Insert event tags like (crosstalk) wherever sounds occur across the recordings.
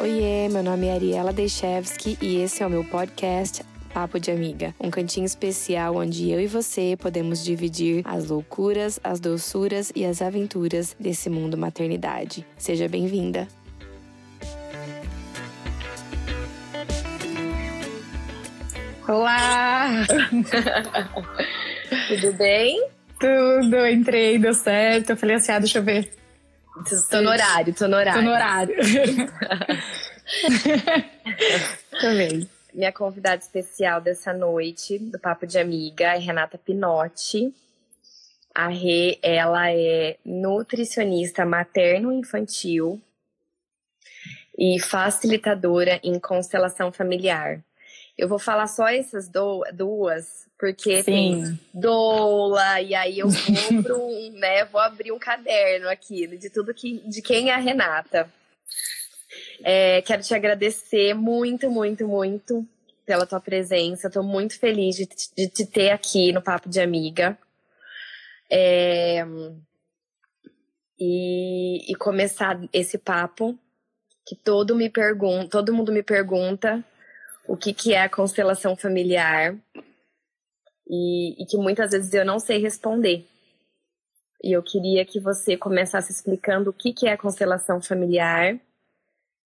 Oiê, meu nome é Ariela Dechevski e esse é o meu podcast Papo de Amiga, um cantinho especial onde eu e você podemos dividir as loucuras, as doçuras e as aventuras desse mundo maternidade. Seja bem-vinda! Olá! (laughs) Tudo bem? Tudo, entrei, deu certo. Eu falei assim, ah, deixa eu ver. Tô no horário, tô no horário. Tô no horário. (laughs) Também. Minha convidada especial dessa noite, do Papo de Amiga, é Renata Pinotti. A Rê, ela é nutricionista materno-infantil e facilitadora em constelação familiar. Eu vou falar só essas do, duas, porque Sim. tem doula, e aí eu vou pro, (laughs) né, vou abrir um caderno aqui de tudo que de quem é a Renata. É, quero te agradecer muito, muito, muito pela tua presença. Estou muito feliz de, de, te ter aqui no Papo de Amiga. É, e, e começar esse papo que todo me pergunta, todo mundo me pergunta o que, que é a constelação familiar e, e que muitas vezes eu não sei responder. E eu queria que você começasse explicando o que, que é a constelação familiar.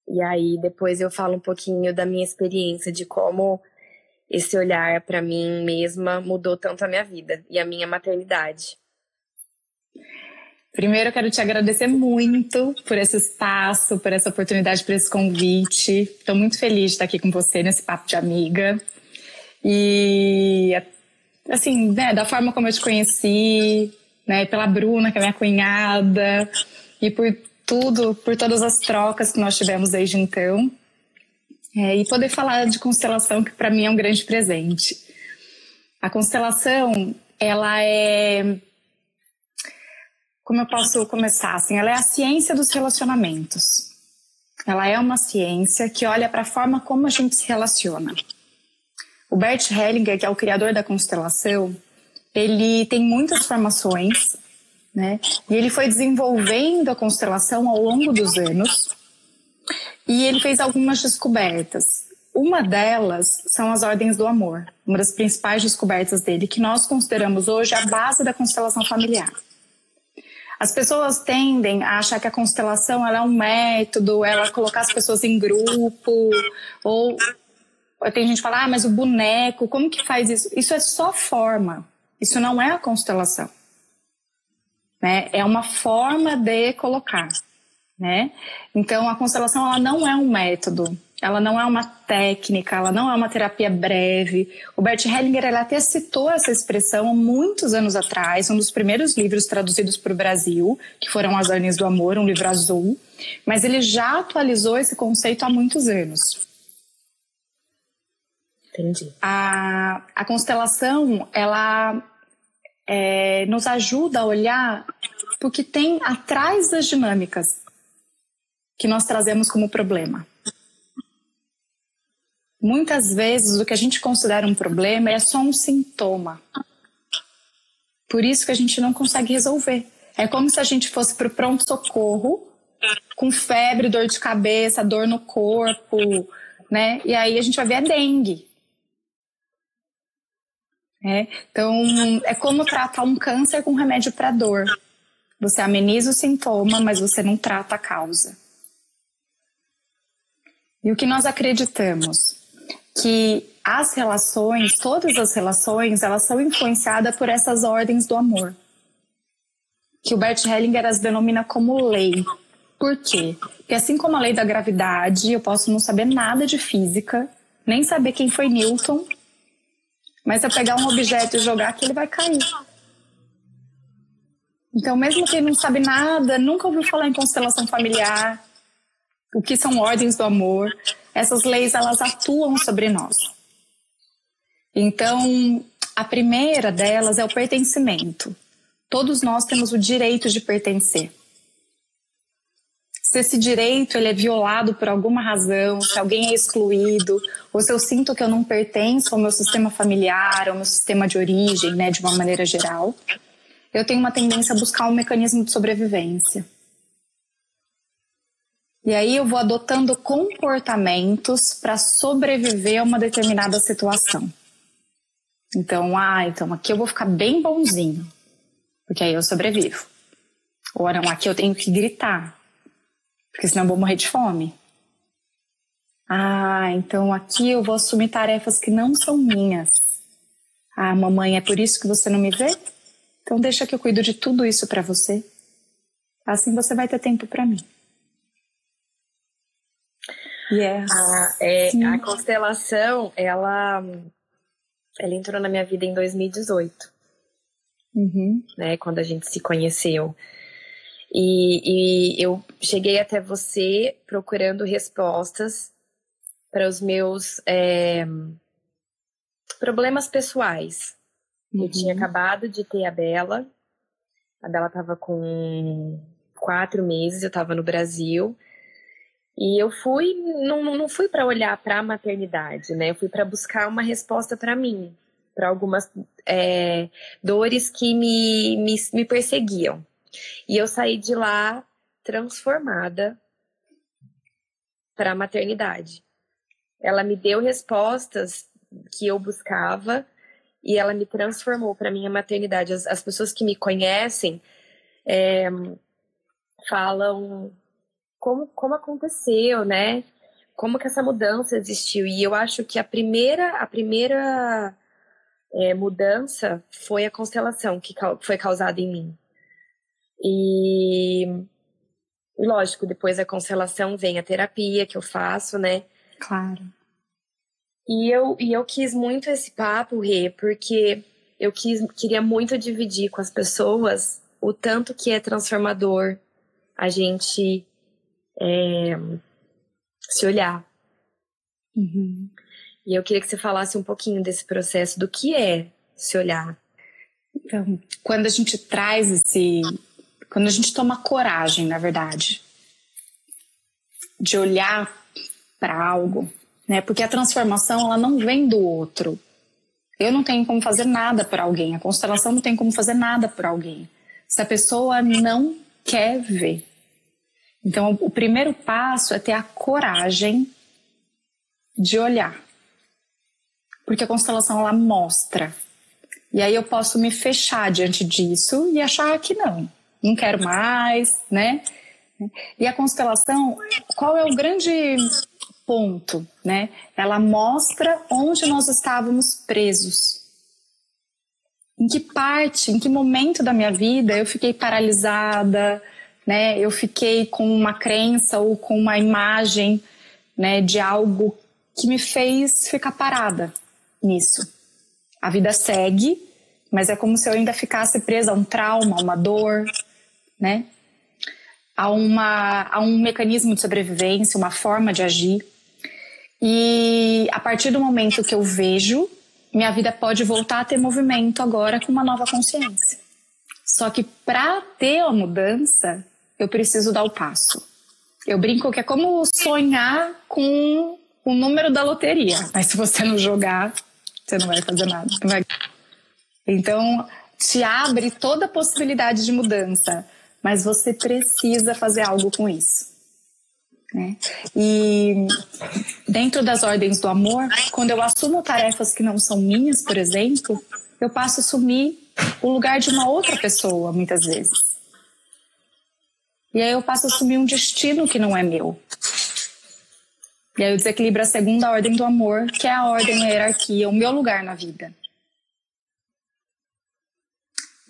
E aí depois eu falo um pouquinho da minha experiência de como esse olhar para mim mesma mudou tanto a minha vida e a minha maternidade. Primeiro, eu quero te agradecer muito por esse espaço, por essa oportunidade, por esse convite. Estou muito feliz de estar aqui com você nesse papo de amiga. E, assim, né, da forma como eu te conheci, né, pela Bruna, que é minha cunhada, e por tudo, por todas as trocas que nós tivemos desde então. É, e poder falar de constelação, que para mim é um grande presente. A constelação, ela é como eu posso começar? Assim, ela é a ciência dos relacionamentos. Ela é uma ciência que olha para a forma como a gente se relaciona. O Bert Hellinger, que é o criador da constelação, ele tem muitas formações, né? E ele foi desenvolvendo a constelação ao longo dos anos. E ele fez algumas descobertas. Uma delas são as ordens do amor, uma das principais descobertas dele, que nós consideramos hoje a base da constelação familiar. As pessoas tendem a achar que a constelação ela é um método, ela colocar as pessoas em grupo, ou tem gente que fala, ah, mas o boneco, como que faz isso? Isso é só forma, isso não é a constelação. Né? É uma forma de colocar. Né? Então, a constelação ela não é um método, ela não é uma técnica, ela não é uma terapia breve. O Bert Hellinger ele até citou essa expressão há muitos anos atrás, um dos primeiros livros traduzidos para o Brasil, que foram As Ordens do Amor, um livro azul, mas ele já atualizou esse conceito há muitos anos. Entendi. A, a constelação, ela é, nos ajuda a olhar o que tem atrás das dinâmicas que nós trazemos como problema. Muitas vezes o que a gente considera um problema é só um sintoma. Por isso que a gente não consegue resolver. É como se a gente fosse para o pronto-socorro com febre, dor de cabeça, dor no corpo, né? E aí a gente vai ver a dengue. É, então, é como tratar um câncer com remédio para dor. Você ameniza o sintoma, mas você não trata a causa. E o que nós acreditamos? Que as relações, todas as relações, elas são influenciadas por essas ordens do amor. Que o Bert Hellinger as denomina como lei. Por quê? Porque assim como a lei da gravidade, eu posso não saber nada de física, nem saber quem foi Newton, mas se eu pegar um objeto e jogar aqui, ele vai cair. Então, mesmo quem não sabe nada, nunca ouviu falar em constelação familiar, o que são ordens do amor, essas leis elas atuam sobre nós. Então, a primeira delas é o pertencimento. Todos nós temos o direito de pertencer. Se esse direito ele é violado por alguma razão, se alguém é excluído, ou se eu sinto que eu não pertenço ao meu sistema familiar, ao meu sistema de origem, né, de uma maneira geral, eu tenho uma tendência a buscar um mecanismo de sobrevivência. E aí eu vou adotando comportamentos para sobreviver a uma determinada situação. Então, ah, então aqui eu vou ficar bem bonzinho, porque aí eu sobrevivo. Ou não, aqui eu tenho que gritar, porque senão eu vou morrer de fome. Ah, então aqui eu vou assumir tarefas que não são minhas. Ah, mamãe, é por isso que você não me vê? Então deixa que eu cuido de tudo isso para você. Assim você vai ter tempo para mim. Yes. A, é, a constelação, ela, ela entrou na minha vida em 2018. Uhum. Né, quando a gente se conheceu. E, e eu cheguei até você procurando respostas para os meus é, problemas pessoais. Uhum. Eu tinha acabado de ter a Bela. A Bela estava com quatro meses, eu estava no Brasil. E eu fui, não, não fui para olhar para a maternidade, né? Eu fui para buscar uma resposta para mim, para algumas é, dores que me, me, me perseguiam. E eu saí de lá transformada para a maternidade. Ela me deu respostas que eu buscava e ela me transformou para minha maternidade. As, as, pessoas que me conhecem é, falam como, como aconteceu, né? Como que essa mudança existiu? E eu acho que a primeira, a primeira é, mudança foi a constelação que foi causada em mim. E lógico, depois da constelação vem a terapia que eu faço, né? Claro. E eu, e eu quis muito esse papo, Rê, porque eu quis, queria muito dividir com as pessoas o tanto que é transformador a gente é, se olhar. Uhum. E eu queria que você falasse um pouquinho desse processo, do que é se olhar. Então, quando a gente traz esse. Quando a gente toma coragem, na verdade, de olhar para algo, né? Porque a transformação ela não vem do outro. Eu não tenho como fazer nada por alguém, a constelação não tem como fazer nada por alguém. Se a pessoa não quer ver. Então, o primeiro passo é ter a coragem de olhar. Porque a constelação ela mostra. E aí eu posso me fechar diante disso e achar que não, não quero mais, né? E a constelação, qual é o grande ponto, né? Ela mostra onde nós estávamos presos. Em que parte, em que momento da minha vida eu fiquei paralisada, né? Eu fiquei com uma crença ou com uma imagem, né, de algo que me fez ficar parada nisso. A vida segue, mas é como se eu ainda ficasse presa a um trauma, a uma dor, né? A, uma, a um mecanismo de sobrevivência, uma forma de agir. E a partir do momento que eu vejo, minha vida pode voltar a ter movimento agora com uma nova consciência. Só que para ter a mudança, eu preciso dar o passo. Eu brinco que é como sonhar com o número da loteria, mas se você não jogar, você não vai fazer nada. Vai... Então, te abre toda a possibilidade de mudança, mas você precisa fazer algo com isso. Né? E dentro das ordens do amor, quando eu assumo tarefas que não são minhas, por exemplo, eu passo a assumir o lugar de uma outra pessoa, muitas vezes. E aí eu passo a assumir um destino que não é meu. E aí eu desequilibro a segunda ordem do amor, que é a ordem, a hierarquia, o meu lugar na vida.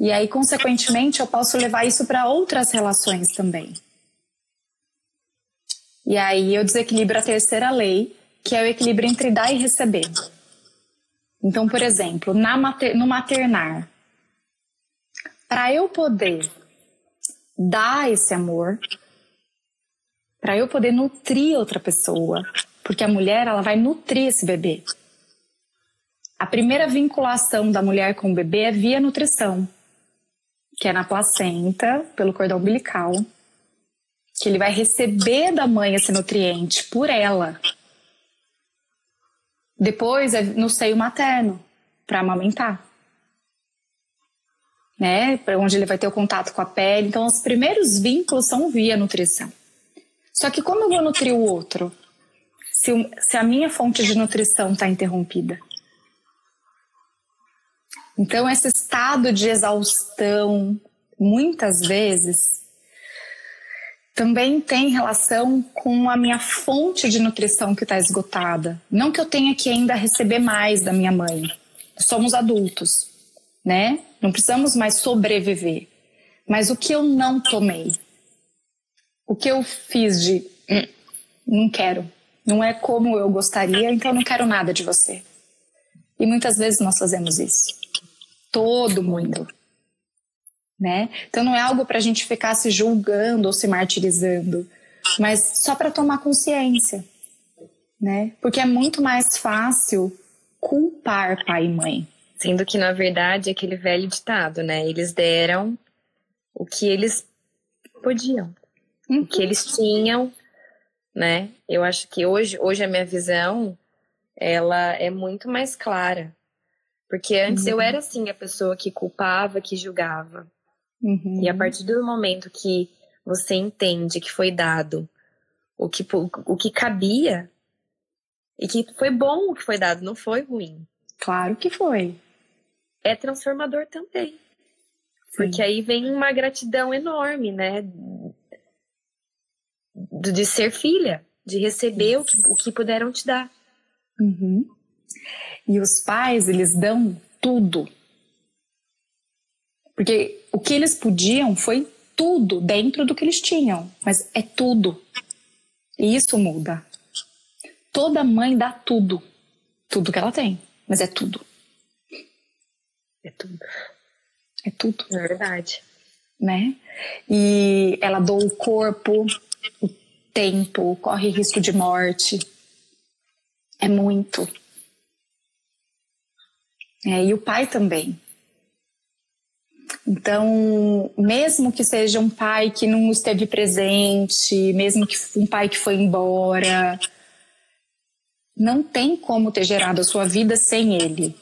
E aí, consequentemente, eu posso levar isso para outras relações também. E aí eu desequilibro a terceira lei, que é o equilíbrio entre dar e receber. Então, por exemplo, na mater, no maternar, para eu poder dar esse amor, para eu poder nutrir outra pessoa, porque a mulher ela vai nutrir esse bebê. A primeira vinculação da mulher com o bebê é via nutrição, que é na placenta, pelo cordão umbilical, que ele vai receber da mãe esse nutriente por ela. Depois é no seio materno, para amamentar né? Para onde ele vai ter o contato com a pele. Então, os primeiros vínculos são via nutrição. Só que como eu vou nutrir o outro? Se, se a minha fonte de nutrição está interrompida? Então, esse estado de exaustão, muitas vezes, também tem relação com a minha fonte de nutrição que está esgotada. Não que eu tenha que ainda receber mais da minha mãe. Somos adultos, né? Não precisamos mais sobreviver. Mas o que eu não tomei? O que eu fiz de hum, não quero, não é como eu gostaria, então não quero nada de você. E muitas vezes nós fazemos isso. Todo mundo. Né? Então não é algo para a gente ficar se julgando ou se martirizando, mas só para tomar consciência, né? Porque é muito mais fácil culpar pai e mãe. Sendo que na verdade é aquele velho ditado, né? Eles deram o que eles podiam, uhum. o que eles tinham, né? Eu acho que hoje, hoje a minha visão ela é muito mais clara. Porque antes uhum. eu era assim a pessoa que culpava, que julgava. Uhum. E a partir do momento que você entende que foi dado o que, o que cabia e que foi bom o que foi dado, não foi ruim. Claro que foi. É transformador também. Sim. Porque aí vem uma gratidão enorme, né? De ser filha, de receber o que, o que puderam te dar. Uhum. E os pais, eles dão tudo. Porque o que eles podiam foi tudo dentro do que eles tinham, mas é tudo. E isso muda. Toda mãe dá tudo. Tudo que ela tem, mas é tudo. É tudo. É tudo. É verdade. Né? E ela doa o corpo, o tempo, corre risco de morte. É muito. É, e o pai também. Então, mesmo que seja um pai que não esteve presente, mesmo que um pai que foi embora, não tem como ter gerado a sua vida sem ele.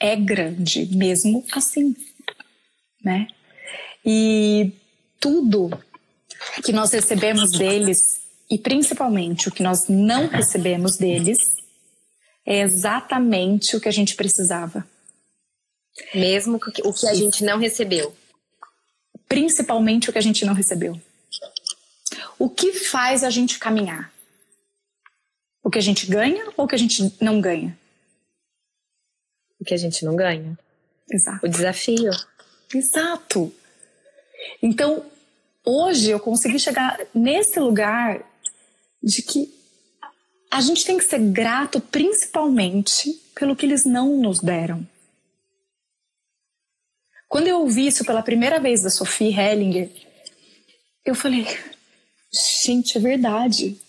É grande, mesmo assim, né? E tudo que nós recebemos deles, e principalmente o que nós não recebemos deles, é exatamente o que a gente precisava. Mesmo o que a gente não recebeu. Principalmente o que a gente não recebeu. O que faz a gente caminhar? O que a gente ganha ou o que a gente não ganha? O que a gente não ganha. Exato. O desafio. Exato. Então, hoje eu consegui chegar nesse lugar de que a gente tem que ser grato principalmente pelo que eles não nos deram. Quando eu ouvi isso pela primeira vez da Sophie Hellinger, eu falei: gente, é verdade.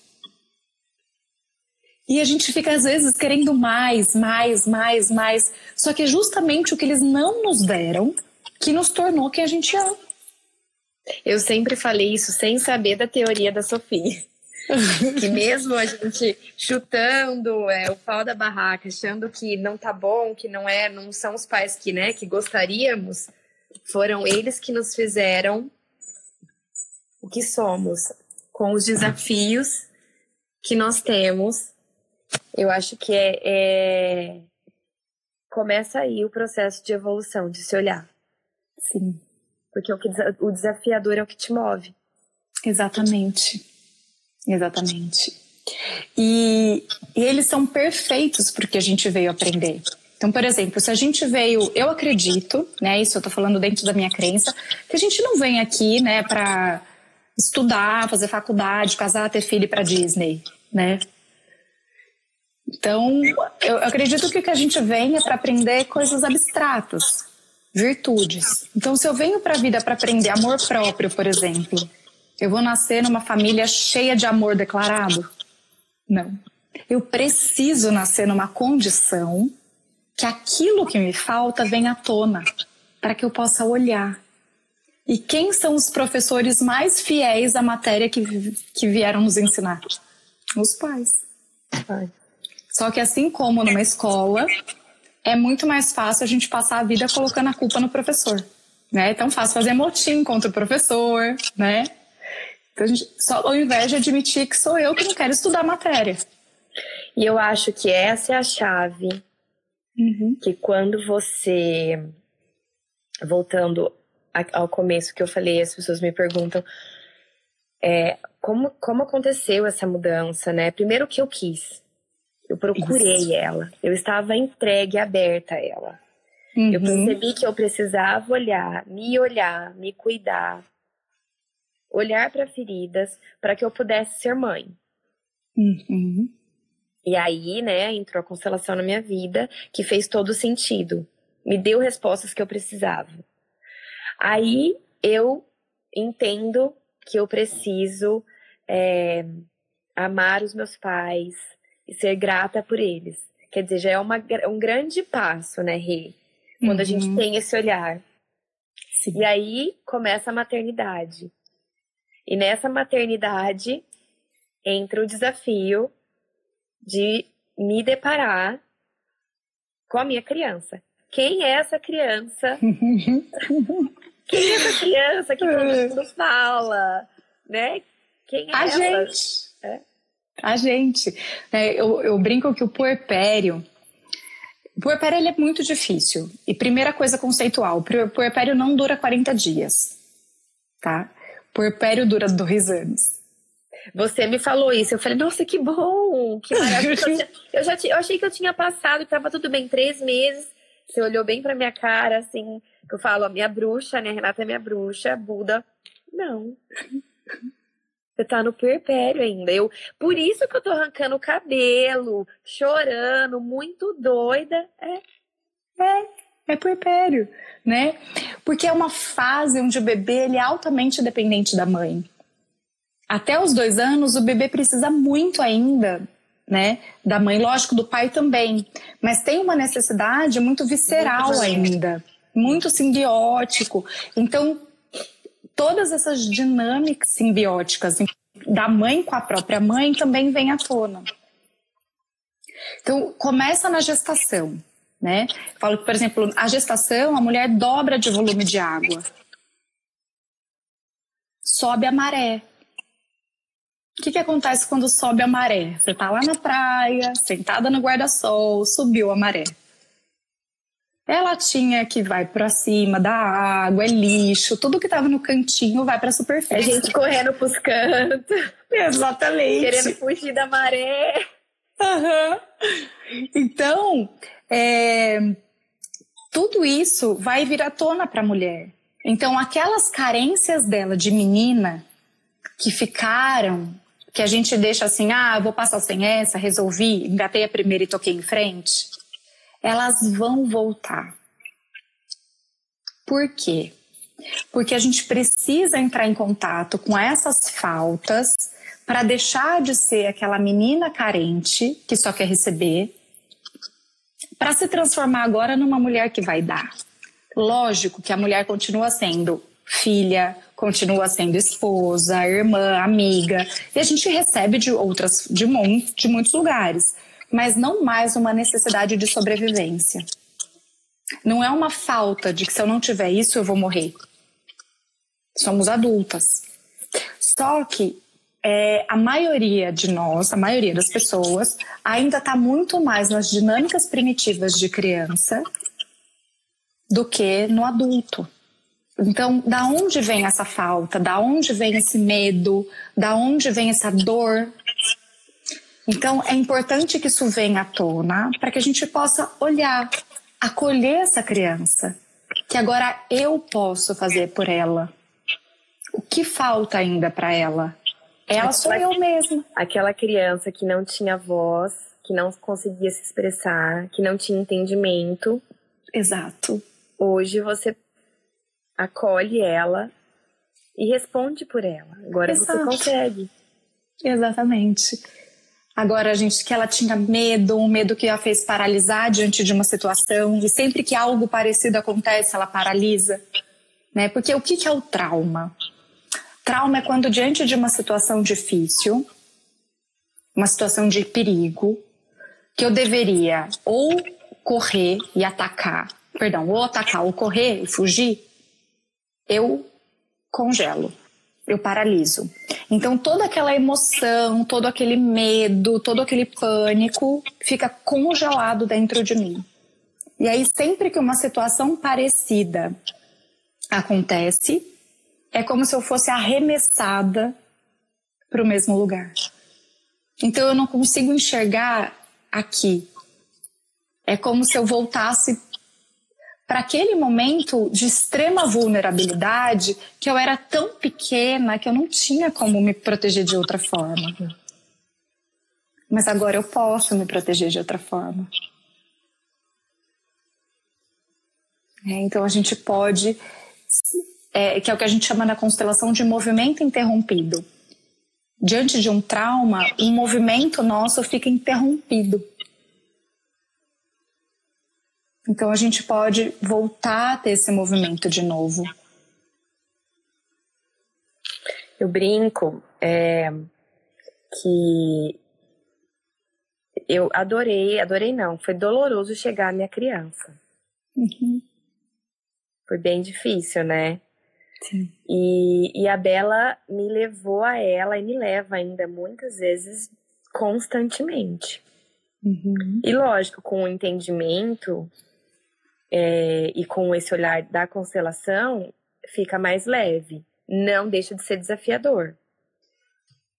E a gente fica às vezes querendo mais, mais, mais, mais. Só que é justamente o que eles não nos deram que nos tornou quem a gente é. Eu sempre falei isso sem saber da teoria da Sophie. (laughs) que mesmo a gente chutando é, o pau da barraca, achando que não tá bom, que não é, não são os pais que, né, que gostaríamos, foram eles que nos fizeram o que somos, com os desafios que nós temos. Eu acho que é, é começa aí o processo de evolução, de se olhar. Sim. Porque o, que, o desafiador é o que te move. Exatamente. Exatamente. E, e eles são perfeitos porque a gente veio aprender. Então, por exemplo, se a gente veio, eu acredito, né, isso eu tô falando dentro da minha crença, que a gente não vem aqui, né, para estudar, fazer faculdade, casar, ter filho para Disney, né? Então, eu acredito que o que a gente vem é para aprender coisas abstratas, virtudes. Então, se eu venho para a vida para aprender amor próprio, por exemplo, eu vou nascer numa família cheia de amor declarado? Não. Eu preciso nascer numa condição que aquilo que me falta venha à tona, para que eu possa olhar. E quem são os professores mais fiéis à matéria que, que vieram nos ensinar? Os pais. Ai. Só que assim como numa escola, é muito mais fácil a gente passar a vida colocando a culpa no professor. Né? É tão fácil fazer motim contra o professor, né? Então, gente, só ao invés de admitir que sou eu que não quero estudar a matéria. E eu acho que essa é a chave. Uhum. Que quando você. Voltando ao começo que eu falei, as pessoas me perguntam é, como, como aconteceu essa mudança, né? Primeiro que eu quis. Eu procurei Isso. ela. Eu estava entregue, aberta a ela. Uhum. Eu percebi que eu precisava olhar, me olhar, me cuidar, olhar para feridas para que eu pudesse ser mãe. Uhum. E aí, né, entrou a constelação na minha vida, que fez todo sentido. Me deu respostas que eu precisava. Aí eu entendo que eu preciso é, amar os meus pais e ser grata por eles. Quer dizer, já é uma, um grande passo, né, Rê? Quando uhum. a gente uhum. tem esse olhar. Sim. E aí começa a maternidade. E nessa maternidade entra o desafio de me deparar com a minha criança. Quem é essa criança? (laughs) Quem é essa criança que todo mundo fala? Né? Quem é a ela? gente. É? A gente. É, eu, eu brinco que o puerpério. O puerpério ele é muito difícil. E primeira coisa conceitual: o puerpério não dura 40 dias. Tá? O puerpério dura dois anos. Você me falou isso, eu falei, nossa, que bom, que maravilha. eu, (laughs) já eu achei que eu tinha passado, que tava tudo bem, três meses. Você olhou bem pra minha cara, assim, que eu falo, a minha bruxa, né? Renata é minha bruxa, Buda. Não. Você tá no perpério ainda. Eu, por isso que eu tô arrancando o cabelo, chorando, muito doida. É. É, é puerpério, né? Porque é uma fase onde o bebê ele é altamente dependente da mãe. Até os dois anos, o bebê precisa muito ainda, né? Da mãe, lógico, do pai também. Mas tem uma necessidade muito visceral muito ainda, muito simbiótico. Então, todas essas dinâmicas simbióticas da mãe com a própria mãe também vêm à tona. Então, começa na gestação, né? Falo que, por exemplo, a gestação, a mulher dobra de volume de água. Sobe a maré. O que, que acontece quando sobe a maré? Você está lá na praia, sentada no guarda-sol, subiu a maré. É latinha que vai para cima da água, é lixo, tudo que estava no cantinho vai para a superfície. É gente correndo pros cantos. Exatamente. Querendo fugir da maré. Uhum. Então, é, tudo isso vai vir à tona para a mulher. Então, aquelas carências dela de menina que ficaram que a gente deixa assim, ah, vou passar sem essa, resolvi, engatei a primeira e toquei em frente, elas vão voltar. Por quê? Porque a gente precisa entrar em contato com essas faltas para deixar de ser aquela menina carente que só quer receber, para se transformar agora numa mulher que vai dar. Lógico que a mulher continua sendo filha, continua sendo esposa, irmã, amiga, e a gente recebe de outras, de, de muitos lugares, mas não mais uma necessidade de sobrevivência. Não é uma falta de que se eu não tiver isso eu vou morrer. Somos adultas. Só que é, a maioria de nós, a maioria das pessoas, ainda está muito mais nas dinâmicas primitivas de criança do que no adulto. Então, da onde vem essa falta? Da onde vem esse medo? Da onde vem essa dor? Então, é importante que isso venha à tona para que a gente possa olhar, acolher essa criança, que agora eu posso fazer por ela. O que falta ainda para ela? Ela sou eu mesma. Aquela criança que não tinha voz, que não conseguia se expressar, que não tinha entendimento. Exato. Hoje você acolhe ela e responde por ela. Agora Exato. você consegue. Exatamente. Agora, gente, que ela tinha medo, um medo que a fez paralisar diante de uma situação, e sempre que algo parecido acontece, ela paralisa. Né? Porque o que é o trauma? Trauma é quando, diante de uma situação difícil, uma situação de perigo, que eu deveria ou correr e atacar, perdão, ou atacar ou correr e fugir, eu congelo, eu paraliso. Então toda aquela emoção, todo aquele medo, todo aquele pânico fica congelado dentro de mim. E aí sempre que uma situação parecida acontece, é como se eu fosse arremessada para o mesmo lugar. Então eu não consigo enxergar aqui. É como se eu voltasse para aquele momento de extrema vulnerabilidade que eu era tão pequena que eu não tinha como me proteger de outra forma. Mas agora eu posso me proteger de outra forma. É, então a gente pode, é, que é o que a gente chama na constelação de movimento interrompido. Diante de um trauma, um movimento nosso fica interrompido. Então a gente pode voltar a ter esse movimento de novo. Eu brinco é, que eu adorei, adorei não, foi doloroso chegar à minha criança. Uhum. Foi bem difícil, né? Sim. E, e a Bela me levou a ela e me leva ainda muitas vezes constantemente. Uhum. E lógico, com o entendimento é, e com esse olhar da constelação, fica mais leve. Não deixa de ser desafiador.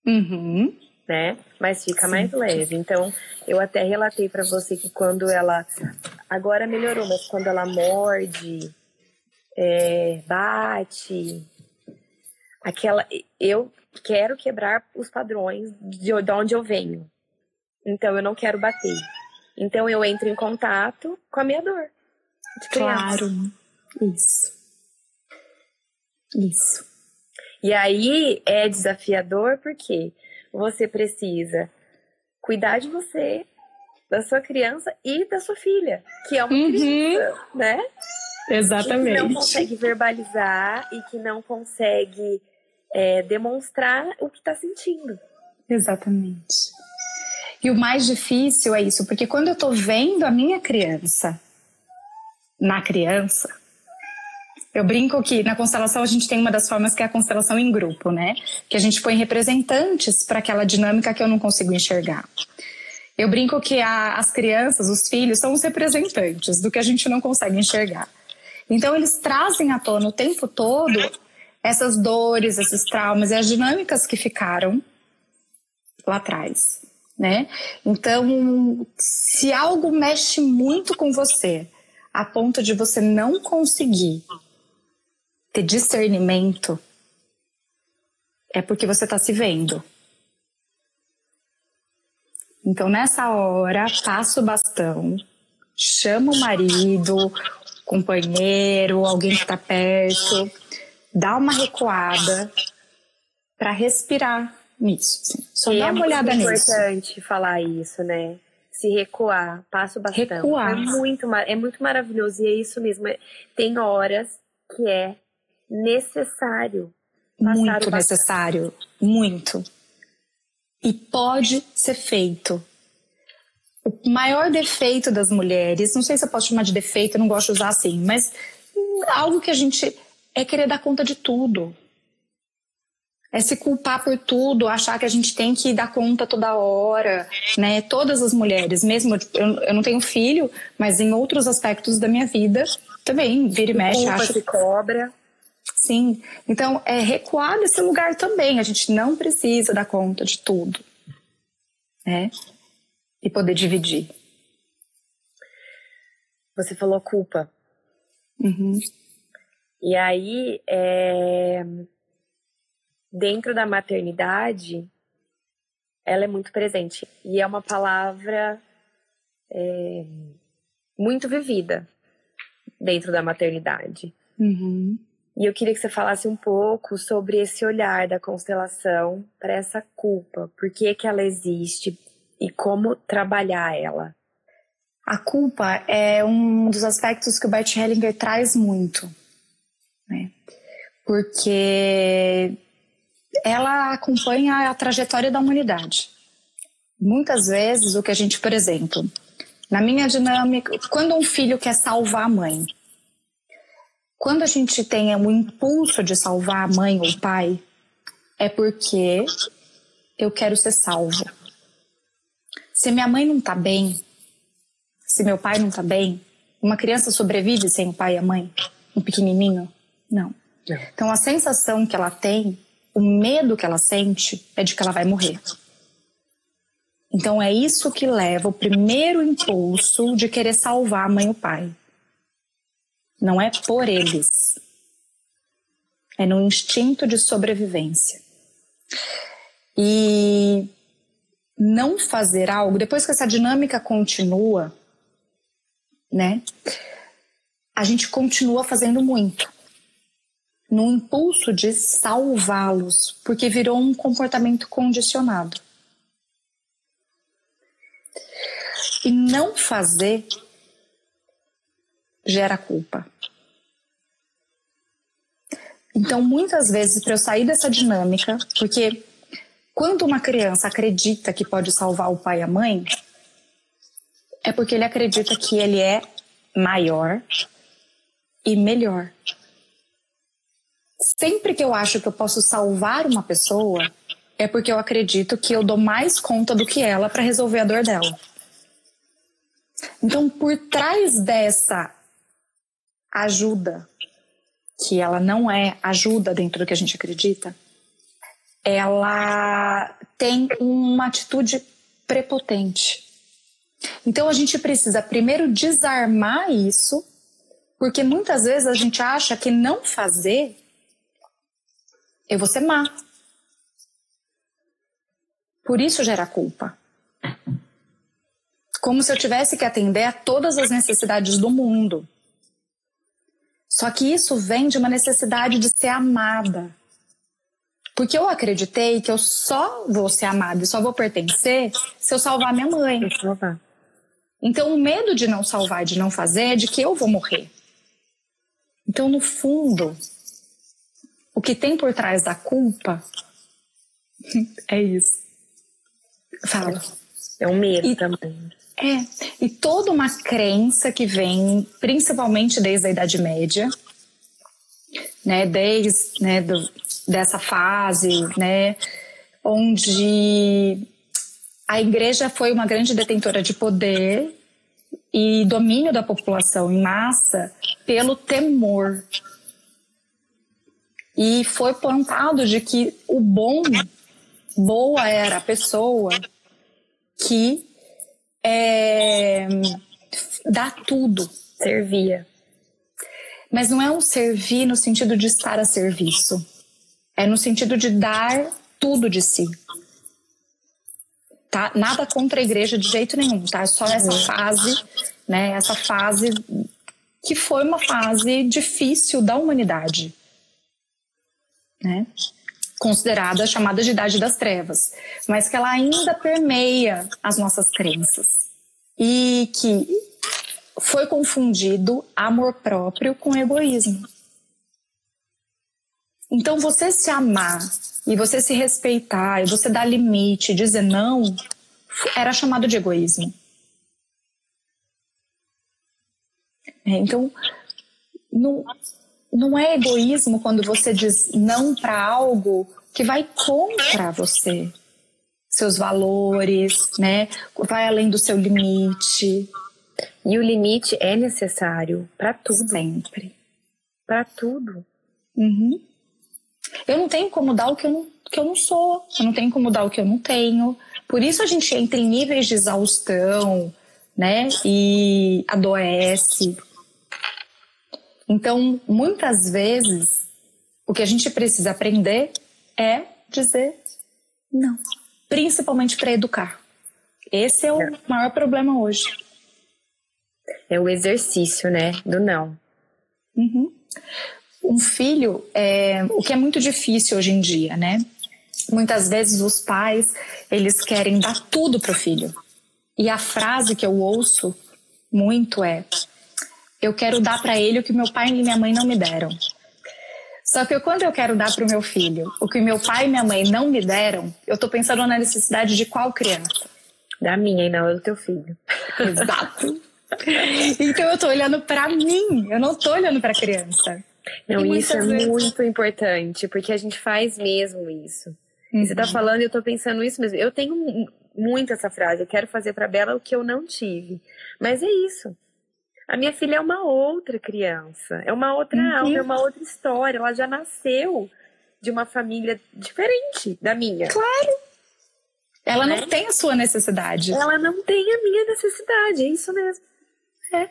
Uhum. Né? Mas fica Sim. mais leve. Então, eu até relatei para você que quando ela. Agora melhorou, mas quando ela morde, é, bate, aquela. Eu quero quebrar os padrões de, de onde eu venho. Então, eu não quero bater. Então, eu entro em contato com a minha dor. Claro. Isso. Isso. E aí é desafiador porque você precisa cuidar de você, da sua criança e da sua filha, que é uma uhum. criança, né? Exatamente. Que não consegue verbalizar e que não consegue é, demonstrar o que está sentindo. Exatamente. E o mais difícil é isso, porque quando eu estou vendo a minha criança na criança. Eu brinco que na constelação a gente tem uma das formas que é a constelação em grupo, né? Que a gente põe representantes para aquela dinâmica que eu não consigo enxergar. Eu brinco que a, as crianças, os filhos, são os representantes do que a gente não consegue enxergar. Então eles trazem à tona o tempo todo essas dores, esses traumas e as dinâmicas que ficaram lá atrás, né? Então, se algo mexe muito com você, a ponto de você não conseguir ter discernimento, é porque você está se vendo. Então, nessa hora, passa o bastão, chama o marido, companheiro, alguém que está perto, dá uma recuada para respirar nisso. Assim. Só e dá é uma olhada nisso. É importante falar isso, né? Se recuar, passa o bastão. Recuar. É muito, é muito maravilhoso e é isso mesmo. Tem horas que é necessário. Muito necessário, muito. E pode ser feito. O maior defeito das mulheres, não sei se eu posso chamar de defeito, eu não gosto de usar assim, mas algo que a gente é querer dar conta de tudo é se culpar por tudo, achar que a gente tem que dar conta toda hora, né? Todas as mulheres, mesmo eu, eu não tenho filho, mas em outros aspectos da minha vida também vira e mexe, culpa, acho. Se cobra. Sim. Então, é recuar nesse lugar também. A gente não precisa dar conta de tudo, né? E poder dividir. Você falou culpa. Uhum. E aí, é dentro da maternidade, ela é muito presente. E é uma palavra é, muito vivida dentro da maternidade. Uhum. E eu queria que você falasse um pouco sobre esse olhar da constelação para essa culpa. Por que, que ela existe e como trabalhar ela? A culpa é um dos aspectos que o Bert Hellinger traz muito. Né? Porque ela acompanha a trajetória da humanidade. Muitas vezes o que a gente, por exemplo, na minha dinâmica, quando um filho quer salvar a mãe, quando a gente tem o impulso de salvar a mãe ou o pai, é porque eu quero ser salvo. Se minha mãe não tá bem, se meu pai não tá bem, uma criança sobrevive sem o pai e a mãe? Um pequenininho? Não. Então a sensação que ela tem, o medo que ela sente é de que ela vai morrer. Então é isso que leva o primeiro impulso de querer salvar a mãe e o pai. Não é por eles. É no instinto de sobrevivência. E não fazer algo, depois que essa dinâmica continua, né? A gente continua fazendo muito. No impulso de salvá-los, porque virou um comportamento condicionado. E não fazer gera culpa. Então, muitas vezes, para eu sair dessa dinâmica, porque quando uma criança acredita que pode salvar o pai e a mãe, é porque ele acredita que ele é maior e melhor. Sempre que eu acho que eu posso salvar uma pessoa, é porque eu acredito que eu dou mais conta do que ela para resolver a dor dela. Então, por trás dessa ajuda que ela não é ajuda dentro do que a gente acredita, ela tem uma atitude prepotente. Então a gente precisa primeiro desarmar isso, porque muitas vezes a gente acha que não fazer eu vou ser má. Por isso gera culpa. Como se eu tivesse que atender a todas as necessidades do mundo. Só que isso vem de uma necessidade de ser amada. Porque eu acreditei que eu só vou ser amada e só vou pertencer se eu salvar minha mãe. Então o medo de não salvar, de não fazer, é de que eu vou morrer. Então, no fundo, o que tem por trás da culpa (laughs) é isso. Fala. É um medo e, também. É, e toda uma crença que vem principalmente desde a Idade Média, né, desde né, do, dessa fase, né, onde a igreja foi uma grande detentora de poder e domínio da população em massa pelo temor. E foi plantado de que o bom, boa era a pessoa que é, dá tudo, servia. Mas não é um servir no sentido de estar a serviço. É no sentido de dar tudo de si. Tá? Nada contra a igreja de jeito nenhum, tá? É só essa fase, né? Essa fase que foi uma fase difícil da humanidade, né? considerada chamada de Idade das Trevas, mas que ela ainda permeia as nossas crenças e que foi confundido amor próprio com egoísmo. Então, você se amar e você se respeitar e você dar limite, dizer não, era chamado de egoísmo. É, então, não, não é egoísmo quando você diz não para algo que vai contra você, seus valores, né? Vai além do seu limite. E o limite é necessário para tudo. Sempre. Para tudo. Uhum. Eu não tenho como dar o que eu não, que eu não sou. Eu não tenho como dar o que eu não tenho. Por isso a gente entra em níveis de exaustão, né? E adoece. Então, muitas vezes, o que a gente precisa aprender é dizer não. Principalmente para educar. Esse é o é. maior problema hoje. É o exercício, né? Do não. Uhum. Um filho, é, o que é muito difícil hoje em dia, né? Muitas vezes os pais, eles querem dar tudo pro filho. E a frase que eu ouço muito é: eu quero dar para ele o que meu pai e minha mãe não me deram. Só que quando eu quero dar para o meu filho o que meu pai e minha mãe não me deram, eu estou pensando na necessidade de qual criança? Da minha e não do teu filho. Exato. Então eu estou olhando para mim, eu não estou olhando para a criança. Não, e isso é vezes... muito importante, porque a gente faz mesmo isso. Uhum. Você tá uhum. falando e eu tô pensando isso mesmo. Eu tenho muito essa frase, eu quero fazer para Bela o que eu não tive. Mas é isso. A minha filha é uma outra criança, é uma outra uhum. alma, é uma outra história. Ela já nasceu de uma família diferente da minha. Claro. Ela né? não tem a sua necessidade. Ela não tem a minha necessidade, é isso mesmo. É.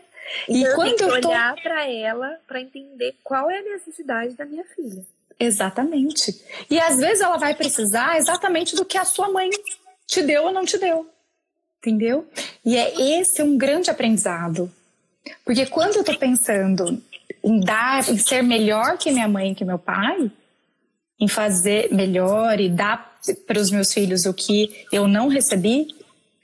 E então, quando eu tenho que tô... olhar para ela para entender qual é a necessidade da minha filha. Exatamente. E às vezes ela vai precisar exatamente do que a sua mãe te deu ou não te deu. Entendeu? E é esse um grande aprendizado. Porque quando eu tô pensando em dar, em ser melhor que minha mãe que meu pai, em fazer melhor e dar para os meus filhos o que eu não recebi,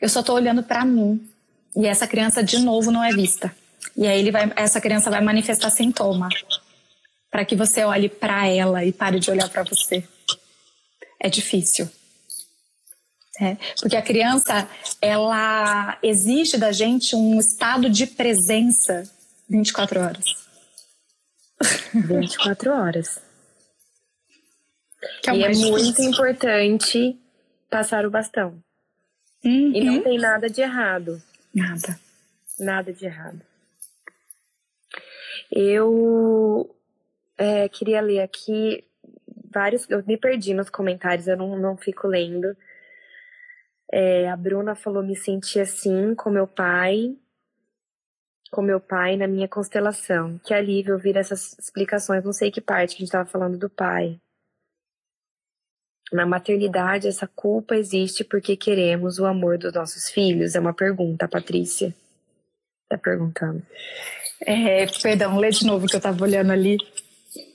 eu só tô olhando para mim. E essa criança de novo não é vista. E aí ele vai, essa criança vai manifestar sintoma para que você olhe para ela e pare de olhar para você. É difícil. É, porque a criança, ela exige da gente um estado de presença 24 horas. 24 horas. É e é muito importante passar o bastão. Uhum. E não tem nada de errado. Nada. Nada de errado. Eu é, queria ler aqui vários. Eu me perdi nos comentários, eu não, não fico lendo. É, a Bruna falou: me senti assim com meu pai, com meu pai na minha constelação. Que alívio ouvir essas explicações. Não sei que parte que a gente estava falando do pai. Na maternidade, essa culpa existe porque queremos o amor dos nossos filhos? É uma pergunta, Patrícia. Tá perguntando. É, perdão, lê de novo que eu estava olhando ali.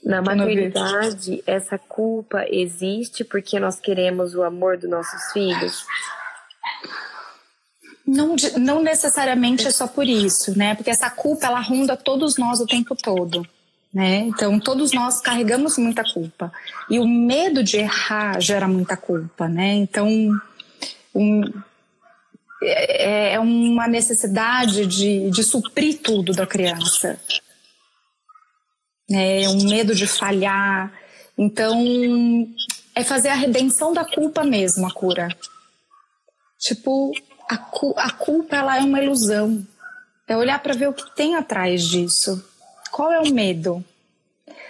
Na maternidade, essa culpa existe porque nós queremos o amor dos nossos filhos? Não, não necessariamente é só por isso, né? Porque essa culpa ela ronda todos nós o tempo todo, né? Então todos nós carregamos muita culpa e o medo de errar gera muita culpa, né? Então um, é, é uma necessidade de, de suprir tudo da criança, é um medo de falhar. Então é fazer a redenção da culpa mesmo, a cura. Tipo, a, cu a culpa ela é uma ilusão. É olhar para ver o que tem atrás disso. Qual é o medo?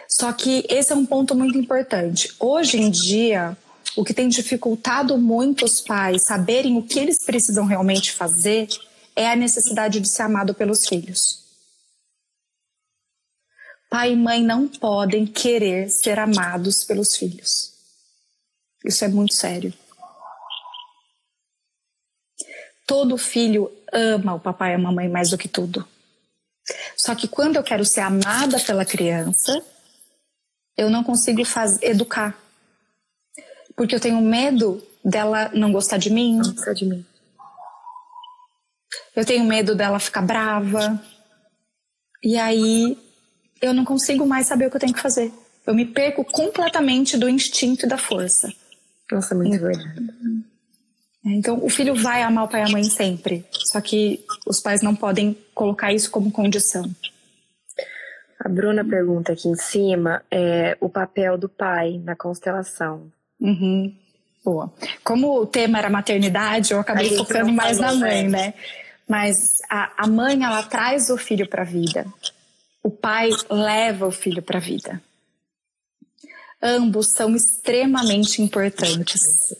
Só que esse é um ponto muito importante. Hoje em dia, o que tem dificultado muito os pais saberem o que eles precisam realmente fazer é a necessidade de ser amado pelos filhos. Pai e mãe não podem querer ser amados pelos filhos. Isso é muito sério. Todo filho ama o papai e a mamãe mais do que tudo. Só que quando eu quero ser amada pela criança, eu não consigo faz, educar. Porque eu tenho medo dela não gostar de mim. Não gostar de mim. Eu tenho medo dela ficar brava. E aí eu não consigo mais saber o que eu tenho que fazer. Eu me perco completamente do instinto e da força. Nossa, muito verdade. É, então, o filho vai amar o pai e a mãe sempre, só que os pais não podem colocar isso como condição. A Bruna pergunta aqui em cima é, o papel do pai na constelação. Uhum. Boa. Como o tema era maternidade, eu acabei focando mais na mãe, né? Mas a, a mãe, ela traz o filho para a vida. O pai leva o filho para a vida. Ambos são extremamente importantes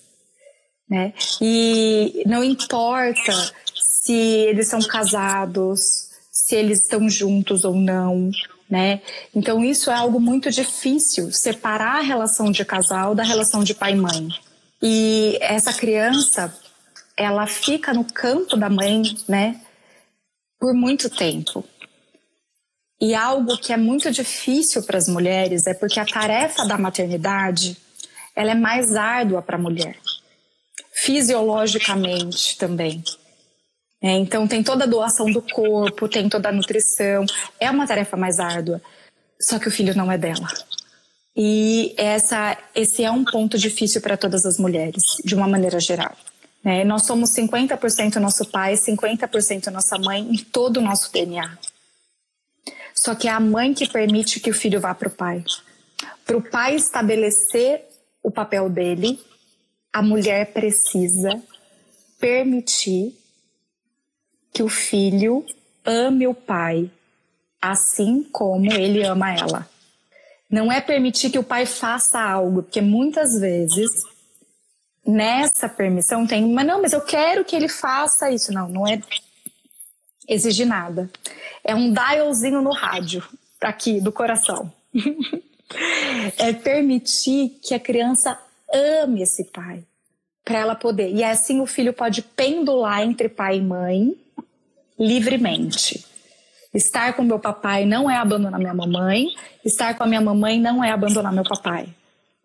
né? E não importa se eles são casados, se eles estão juntos ou não, né? Então isso é algo muito difícil, separar a relação de casal da relação de pai e mãe. E essa criança, ela fica no campo da mãe, né? Por muito tempo. E algo que é muito difícil para as mulheres é porque a tarefa da maternidade, ela é mais árdua para a mulher fisiologicamente também. É, então tem toda a doação do corpo, tem toda a nutrição, é uma tarefa mais árdua. Só que o filho não é dela. E essa, esse é um ponto difícil para todas as mulheres, de uma maneira geral. É, nós somos 50% nosso pai, 50% nossa mãe em todo o nosso DNA. Só que é a mãe que permite que o filho vá para o pai. Para o pai estabelecer o papel dele, a mulher precisa permitir que o filho ame o pai, assim como ele ama ela. Não é permitir que o pai faça algo, porque muitas vezes nessa permissão tem, mas não, mas eu quero que ele faça isso. Não, não é exigir nada. É um dialzinho no rádio, aqui, do coração. (laughs) é permitir que a criança ame esse pai, para ela poder. E assim o filho pode pendular entre pai e mãe livremente. Estar com meu papai não é abandonar minha mamãe, estar com a minha mamãe não é abandonar meu papai.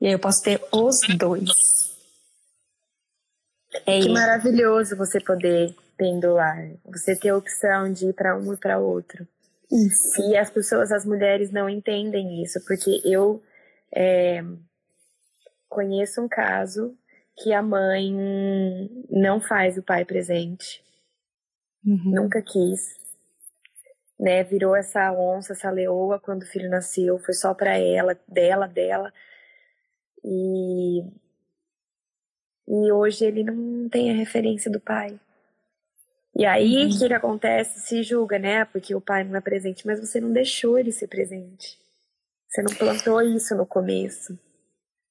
E aí eu posso ter os dois. É que isso. maravilhoso você poder pendular, você ter a opção de ir para um e para outro. Isso. E as pessoas, as mulheres, não entendem isso, porque eu é, conheço um caso que a mãe não faz o pai presente, uhum. nunca quis, né? Virou essa onça, essa leoa quando o filho nasceu, foi só para ela, dela, dela. E e hoje ele não tem a referência do pai. E aí, o uhum. que, que acontece? Se julga, né? Porque o pai não é presente, mas você não deixou ele ser presente. Você não plantou isso no começo.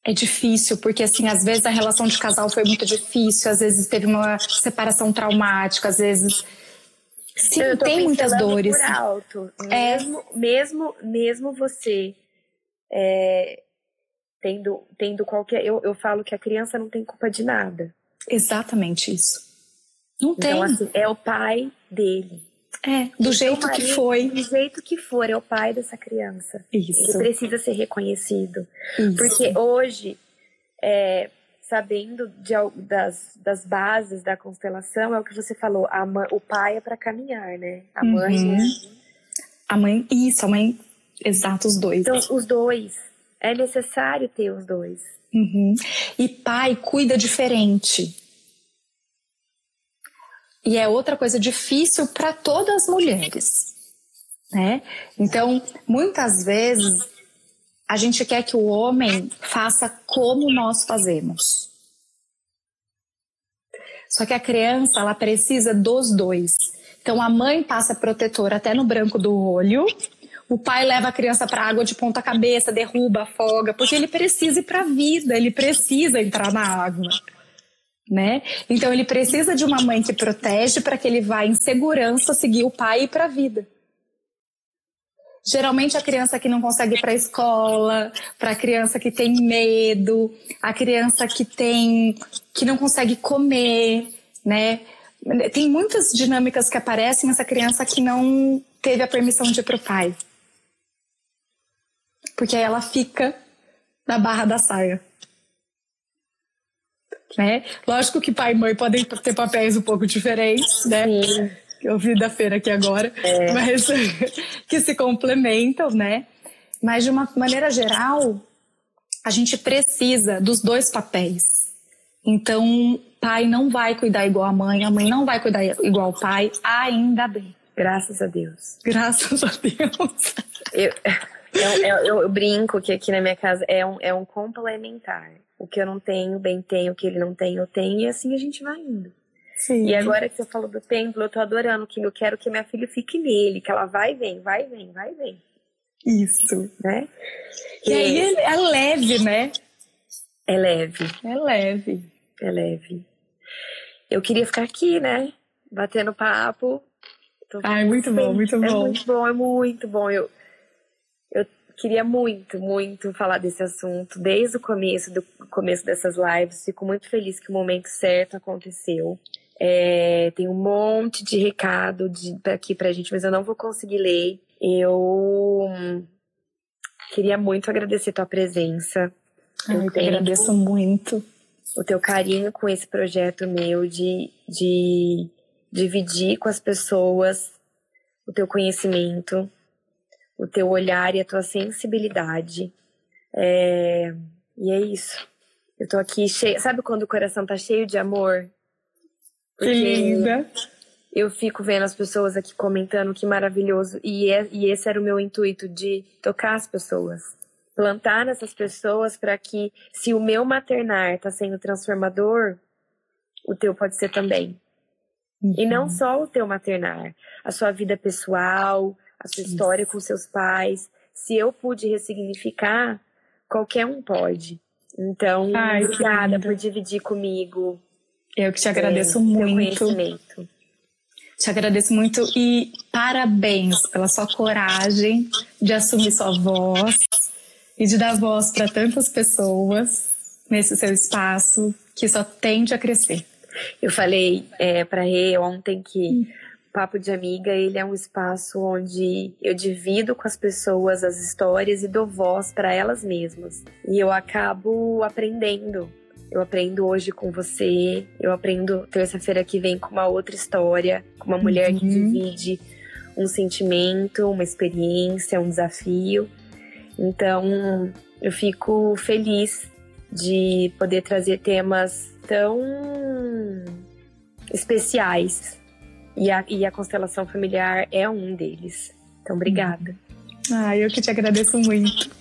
É difícil, porque assim, às vezes a relação de casal foi muito difícil, às vezes teve uma separação traumática, às vezes. Sim, tem muitas dores. Por alto. É. Mesmo, é... mesmo, mesmo você é, tendo, tendo qualquer. Eu, eu falo que a criança não tem culpa de nada. Exatamente isso. Não então, tem. Assim, é o pai dele. É, do então, jeito que foi. Do jeito que for, é o pai dessa criança. Isso. Ele precisa ser reconhecido. Isso. Porque hoje, é, sabendo de, das, das bases da constelação, é o que você falou, a mãe, o pai é para caminhar, né? A mãe. Uhum. A mãe, isso, a mãe, exato, os dois. Então, os dois. É necessário ter os dois. Uhum. E pai cuida diferente. E é outra coisa difícil para todas as mulheres. Né? Então, muitas vezes, a gente quer que o homem faça como nós fazemos. Só que a criança, ela precisa dos dois. Então, a mãe passa protetor até no branco do olho o pai leva a criança para água de ponta cabeça, derruba, afoga, porque ele precisa ir para a vida, ele precisa entrar na água. Né? Então ele precisa de uma mãe que protege para que ele vá em segurança seguir o pai e para a vida. Geralmente a criança que não consegue ir para a escola, para a criança que tem medo, a criança que tem que não consegue comer, né? Tem muitas dinâmicas que aparecem essa criança que não teve a permissão de ir para o pai porque aí ela fica na barra da saia. Né? Lógico que pai e mãe podem ter papéis um pouco diferentes, né? Sim. Eu vi da feira aqui agora, é. mas (laughs) que se complementam, né? Mas de uma maneira geral, a gente precisa dos dois papéis. Então, pai não vai cuidar igual a mãe, a mãe não vai cuidar igual o pai, ainda bem. Graças a Deus. Graças a Deus. Eu, eu, eu, eu, brinco que aqui na minha casa é um, é um complementar. O que eu não tenho, bem tenho, o que ele não tem, eu tenho, e assim a gente vai indo. Sim. E agora que você falou do templo, eu tô adorando, que eu quero que minha filha fique nele, que ela vai e vem, vai e vem, vai e vem. Isso. Né? E, e aí é leve, né? É leve. É leve. É leve. Eu queria ficar aqui, né? Batendo papo. Tô Ai, muito bom, muito bom. É muito bom, é muito bom. Eu, queria muito, muito falar desse assunto desde o começo, do começo dessas lives. Fico muito feliz que o momento certo aconteceu. É, tem um monte de recado de, aqui pra gente, mas eu não vou conseguir ler. Eu queria muito agradecer tua presença. Ai, eu agradeço muito. O teu carinho com esse projeto meu de, de dividir com as pessoas o teu conhecimento, o teu olhar e a tua sensibilidade. É... E é isso. Eu tô aqui cheia. Sabe quando o coração tá cheio de amor? Porque... Que linda! eu fico vendo as pessoas aqui comentando que maravilhoso. E, é, e esse era o meu intuito de tocar as pessoas. Plantar nessas pessoas para que, se o meu maternar está sendo transformador, o teu pode ser também. Uhum. E não uhum. só o teu maternar, a sua vida pessoal, a sua Isso. história com seus pais. Se eu pude ressignificar, qualquer um pode. Então, Ai, obrigada por dividir comigo. Eu que te agradeço é, muito. Te agradeço muito e parabéns pela sua coragem de assumir sua voz e de dar voz para tantas pessoas nesse seu espaço que só tende a crescer. Eu falei é, para Rê ontem que hum. Papo de Amiga ele é um espaço onde eu divido com as pessoas as histórias e dou voz para elas mesmas. E eu acabo aprendendo eu aprendo hoje com você, eu aprendo terça-feira que vem com uma outra história, com uma mulher uhum. que divide um sentimento, uma experiência, um desafio. Então, eu fico feliz de poder trazer temas tão especiais. E a, e a constelação familiar é um deles. Então, obrigada. Ah, eu que te agradeço muito.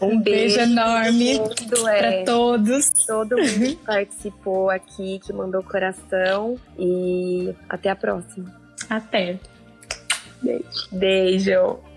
Um, um beijo, beijo, enorme para é, todos. Todo mundo que participou aqui, que mandou coração. E até a próxima. Até. Beijo. Beijo.